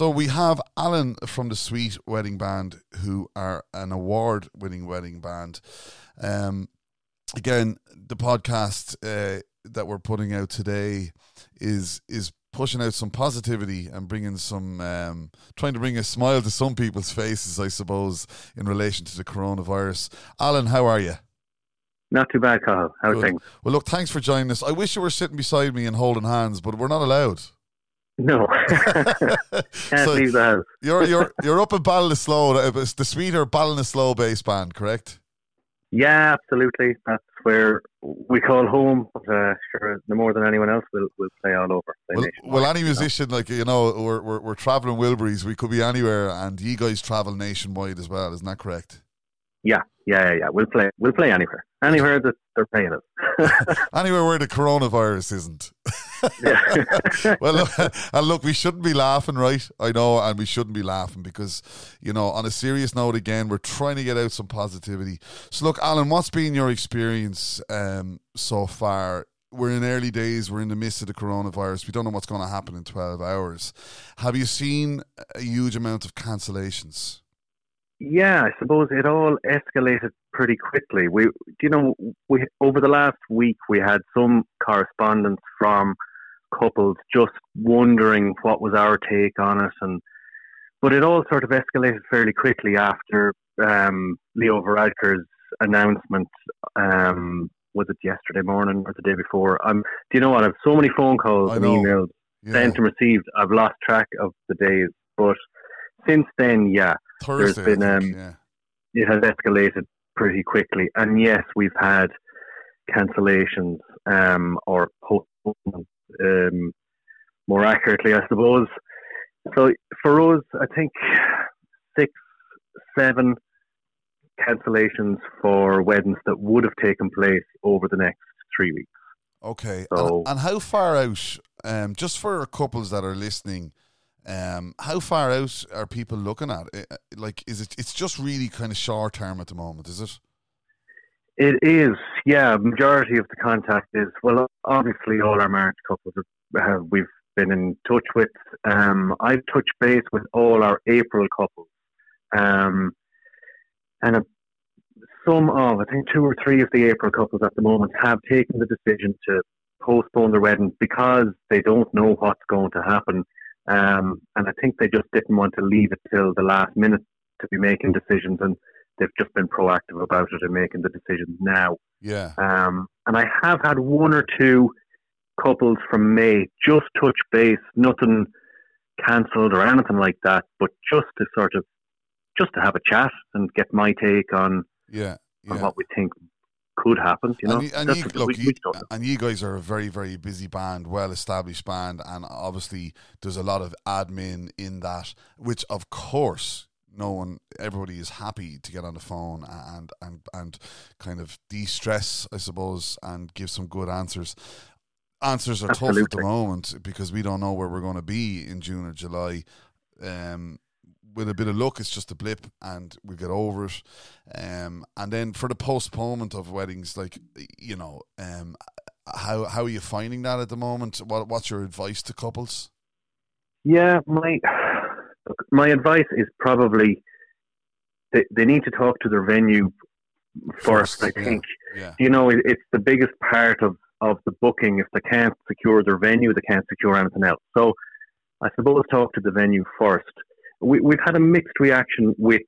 So we have Alan from the Suite Wedding Band, who are an award-winning wedding band. Um, again, the podcast uh, that we're putting out today is is pushing out some positivity and bringing some, um, trying to bring a smile to some people's faces, I suppose, in relation to the coronavirus. Alan, how are you? Not too bad, Carl. How are things? Well, look, thanks for joining us. I wish you were sitting beside me and holding hands, but we're not allowed. No, can't so leave the house. you're you're you're up at Ballinasloe. It's the sweeter Ballinasloe bass band, correct? Yeah, absolutely. That's where we call home. But, uh, sure, no more than anyone else, we'll, we'll play all over. Well, well, any musician, like, you know, we're, we're, we're traveling Wilburys, we could be anywhere, and you guys travel nationwide as well, isn't that correct? Yeah, yeah, yeah. We'll play. We'll play anywhere, anywhere that they're paying us. anywhere where the coronavirus isn't. well, look, and look, we shouldn't be laughing, right? I know, and we shouldn't be laughing because, you know, on a serious note, again, we're trying to get out some positivity. So, look, Alan, what's been your experience um, so far? We're in early days. We're in the midst of the coronavirus. We don't know what's going to happen in twelve hours. Have you seen a huge amount of cancellations? Yeah, I suppose it all escalated pretty quickly. We, you know, we over the last week we had some correspondence from couples just wondering what was our take on it, and but it all sort of escalated fairly quickly after um, Leo Varadkar's announcement. Um, was it yesterday morning or the day before? Um, do you know what? I've so many phone calls and emails yeah. sent and received. I've lost track of the days, but since then, yeah, Thursday, there's been um, yeah. it has escalated pretty quickly, and yes, we've had cancellations um, or postponements. Um, more accurately, I suppose. So for us, I think six, seven cancellations for weddings that would have taken place over the next three weeks. Okay. So, and, and how far out, um, just for couples that are listening, um, how far out are people looking at? Uh, like, is it? It's just really kind of short term at the moment, is it? It is, yeah. Majority of the contact is well, obviously all our marriage couples have, we've been in touch with. Um, I've touched base with all our April couples, um, and a, some of I think two or three of the April couples at the moment have taken the decision to postpone their wedding because they don't know what's going to happen um, and I think they just didn't want to leave it till the last minute to be making decisions, and they've just been proactive about it and making the decisions now. Yeah. Um, and I have had one or two couples from May just touch base, nothing cancelled or anything like that, but just to sort of just to have a chat and get my take on yeah, yeah. on what we think could happen. You know, and, you, and you, look, we, you, and you guys are a very, very busy band, well established band, and obviously there's a lot of admin in that, which of course no one, everybody is happy to get on the phone and and and kind of de-stress, I suppose, and give some good answers. Answers are Absolutely. tough at the moment because we don't know where we're going to be in June or July. Um, with a bit of luck, it's just a blip, and we get over it. Um, and then for the postponement of weddings, like you know, um, how how are you finding that at the moment? What what's your advice to couples? Yeah, my my advice is probably they, they need to talk to their venue first. first I think yeah, yeah. you know it, it's the biggest part of of the booking. If they can't secure their venue, they can't secure anything else. So I suppose talk to the venue first we, we've had a mixed reaction with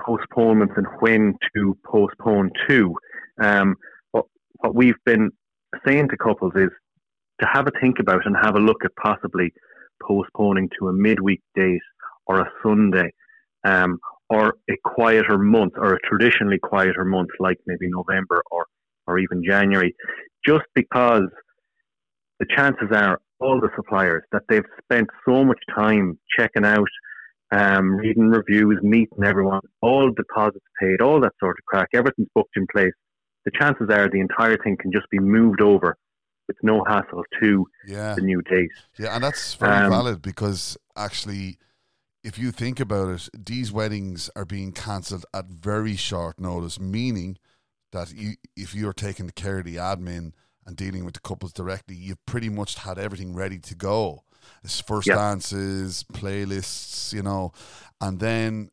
postponements and when to postpone to. Um, what, what we've been saying to couples is to have a think about and have a look at possibly postponing to a midweek date or a Sunday um, or a quieter month or a traditionally quieter month like maybe November or, or even January, just because the chances are all the suppliers that they've spent so much time checking out um, reading reviews, meeting everyone, all deposits paid, all that sort of crack, everything's booked in place. The chances are the entire thing can just be moved over with no hassle to yeah. the new date. Yeah, and that's very um, valid because actually, if you think about it, these weddings are being cancelled at very short notice, meaning that you, if you're taking care of the admin and dealing with the couples directly, you've pretty much had everything ready to go. It's first yep. dances, playlists, you know, and then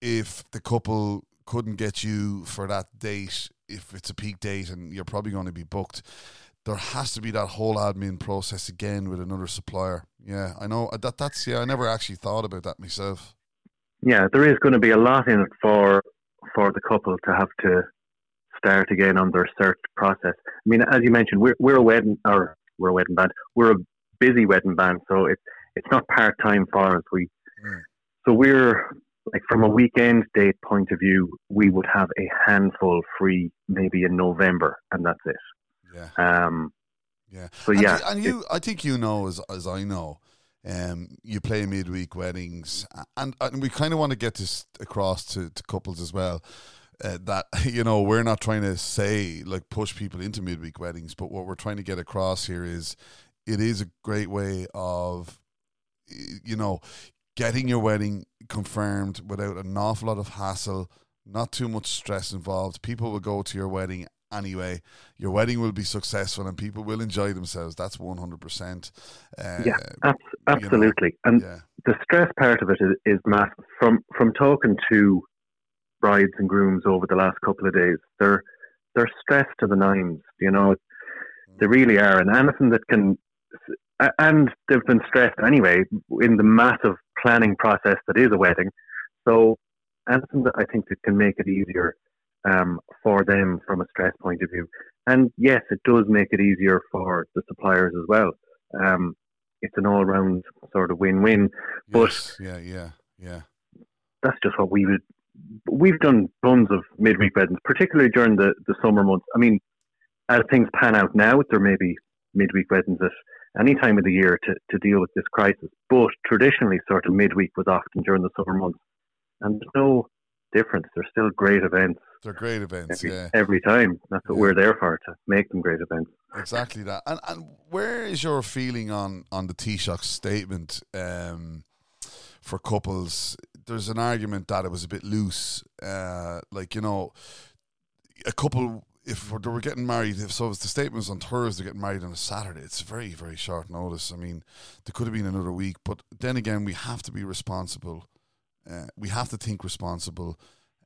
if the couple couldn't get you for that date, if it's a peak date and you're probably going to be booked, there has to be that whole admin process again with another supplier. Yeah, I know that. That's yeah. I never actually thought about that myself. Yeah, there is going to be a lot in it for for the couple to have to start again on their search process. I mean, as you mentioned, we're we're a wedding or we're a wedding band. We're a busy wedding band, so it's it's not part time for us. We mm. so we're like from a weekend date point of view, we would have a handful free maybe in November, and that's it. Yeah. Um. Yeah. So yeah, and, you, I think you know as as I know. Um, you play midweek weddings, and, and we kind of want to get this across to, to couples as well uh, that you know we're not trying to say like push people into midweek weddings, but what we're trying to get across here is it is a great way of you know getting your wedding confirmed without an awful lot of hassle, not too much stress involved. People will go to your wedding anyway. Your wedding will be successful and people will enjoy themselves. That's one hundred percent. Uh, yeah, ab- absolutely. You know, and yeah. the stress part of it is, is. From from talking to brides and grooms over the last couple of days. They're they're stressed to the nines, you know. They really are, and anything that can, and they've been stressed anyway in the massive planning process that is a wedding. So anything that I think that can make it easier um, for them from a stress point of view, and yes, it does make it easier for the suppliers as well. Um, it's an all-round sort of win-win. Yes, but yeah, yeah, yeah. That's just what we would we've done tons of midweek weddings, particularly during the, the summer months. I mean, as things pan out now, there may be midweek weddings at any time of the year to, to deal with this crisis. But traditionally, sort of midweek was often during the summer months. And there's no difference. They're still great events. They're great events, every, yeah. Every time. That's what yeah. we're there for, to make them great events. Exactly that. And and where is your feeling on, on the Taoiseach statement um, for couples there's an argument that it was a bit loose. Uh, like you know, a couple if they were getting married, if so, if the statement was on Thursday, getting married on a Saturday, it's very, very short notice. I mean, there could have been another week, but then again, we have to be responsible. Uh, we have to think responsible.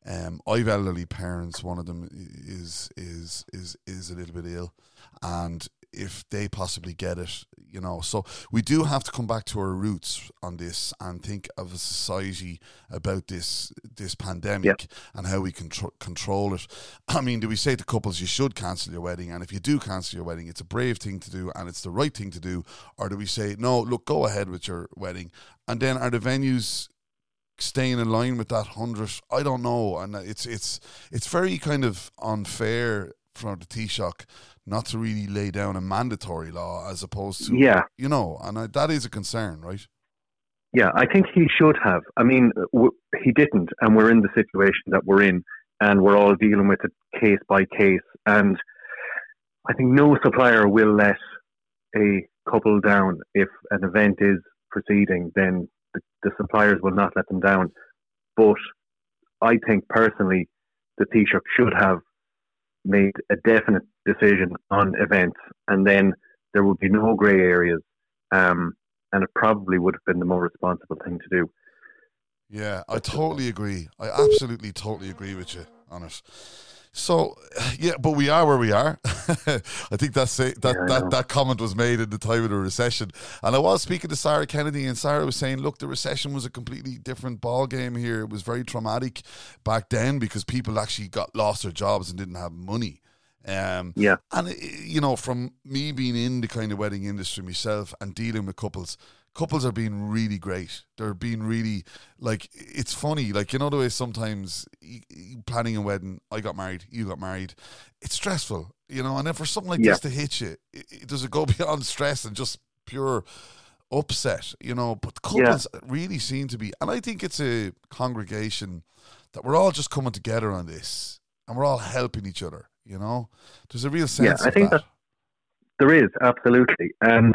Um, I've elderly parents. One of them is is is is a little bit ill, and if they possibly get it, you know. So we do have to come back to our roots on this and think of a society about this this pandemic and how we can control it. I mean, do we say to couples you should cancel your wedding, and if you do cancel your wedding, it's a brave thing to do and it's the right thing to do, or do we say no? Look, go ahead with your wedding, and then are the venues staying in line with that hundred? I don't know, and it's it's it's very kind of unfair from the Taoiseach not to really lay down a mandatory law as opposed to yeah. you know and I, that is a concern right? Yeah i think he should have. I mean w- he didn't and we're in the situation that we're in and we're all dealing with it case by case and i think no supplier will let a couple down. If an event is proceeding then the, the suppliers will not let them down. But i think personally the taoiseach should have made a definite decision on events, and then there would be no grey areas, um, and it probably would have been the more responsible thing to do. Yeah, I totally agree. I absolutely totally agree with you on it. So, yeah, but we are where we are. I think that's that yeah, that that comment was made in the time of the recession. And I was speaking to Sarah Kennedy, and Sarah was saying, "Look, the recession was a completely different ball game here. It was very traumatic back then because people actually got lost their jobs and didn't have money." Um, yeah, and you know, from me being in the kind of wedding industry myself and dealing with couples, couples are being really great. They're being really like it's funny, like you know the way sometimes planning a wedding. I got married, you got married. It's stressful, you know. And then for something like yeah. this to hit you, it, it, does it go beyond stress and just pure upset, you know? But couples yeah. really seem to be, and I think it's a congregation that we're all just coming together on this, and we're all helping each other. You know, there's a real sense. Yeah, I think that. that there is absolutely, and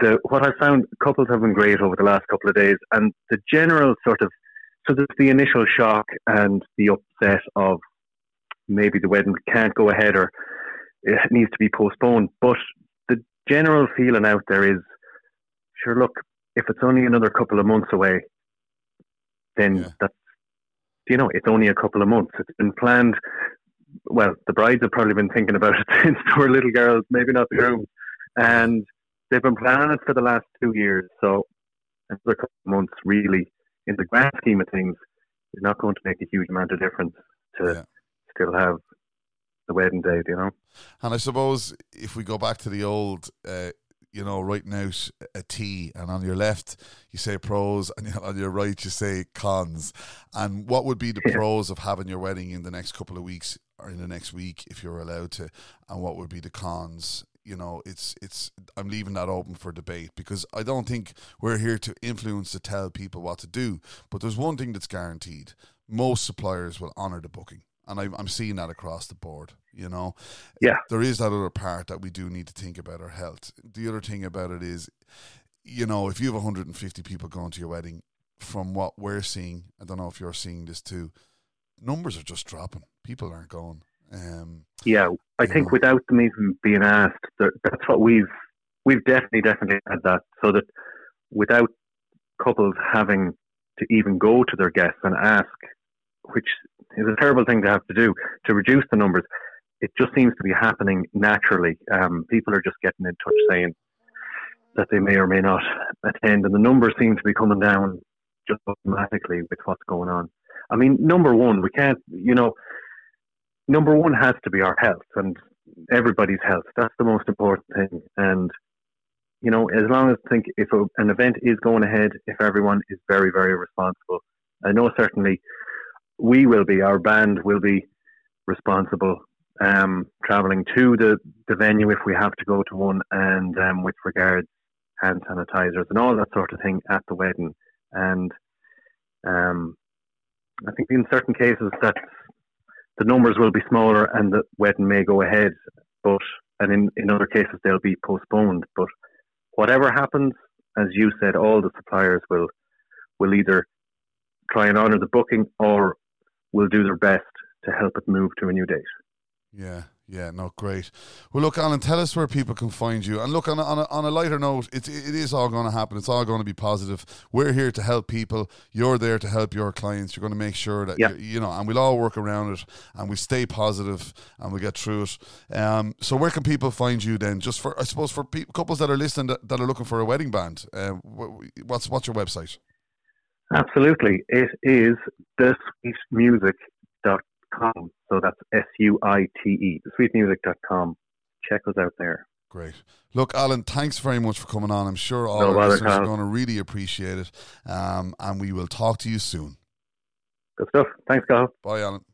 the what I found couples have been great over the last couple of days, and the general sort of so there's the initial shock and the upset of maybe the wedding can't go ahead or it needs to be postponed, but the general feeling out there is sure, look, if it's only another couple of months away, then yeah. that's, you know, it's only a couple of months. It's been planned. Well, the brides have probably been thinking about it since they were little girls, maybe not the groom, And they've been planning it for the last two years. So another couple of months, really, in the grand scheme of things, is not going to make a huge amount of difference to yeah. still have the wedding date, you know. And I suppose if we go back to the old, uh, you know, writing out a T, and on your left you say pros, and on your right you say cons. And what would be the yeah. pros of having your wedding in the next couple of weeks or in the next week, if you're allowed to, and what would be the cons? You know, it's it's. I'm leaving that open for debate because I don't think we're here to influence to tell people what to do. But there's one thing that's guaranteed: most suppliers will honour the booking and I, I'm seeing that across the board. You know, yeah, there is that other part that we do need to think about our health. The other thing about it is, you know, if you have 150 people going to your wedding, from what we're seeing, I don't know if you're seeing this too. Numbers are just dropping. People aren't going. Um, yeah, I think know. without them even being asked, that's what we've we've definitely definitely had that. So that without couples having to even go to their guests and ask, which is a terrible thing to have to do to reduce the numbers. It just seems to be happening naturally. Um, people are just getting in touch saying that they may or may not attend, and the numbers seem to be coming down just automatically with what's going on. I mean, number one, we can't, you know, number one has to be our health and everybody's health. That's the most important thing. And, you know, as long as I think if a, an event is going ahead, if everyone is very, very responsible, I know certainly we will be, our band will be responsible um, traveling to the, the venue if we have to go to one, and um, with regards hand sanitizers and all that sort of thing at the wedding. And um, I think in certain cases that the numbers will be smaller and the wedding may go ahead, but and in, in other cases they'll be postponed. But whatever happens, as you said, all the suppliers will will either try and honour the booking or will do their best to help it move to a new date. Yeah, yeah, no, great. Well, look, Alan, tell us where people can find you. And look, on a, on a, on a lighter note, it, it is all going to happen. It's all going to be positive. We're here to help people. You're there to help your clients. You're going to make sure that, you, you know, and we'll all work around it and we stay positive and we get through it. Um, so, where can people find you then? Just for, I suppose, for pe- couples that are listening that, that, are looking for a wedding band, uh, what's, what's your website? Absolutely. It is thesuitemusic.com. So that's S U I T E, thesuitemusic.com. Check us out there. Great. Look, Alan, thanks very much for coming on. I'm sure all no our listeners are going to really appreciate it. Um, and we will talk to you soon. Good stuff. Thanks, Carl. Bye, Alan.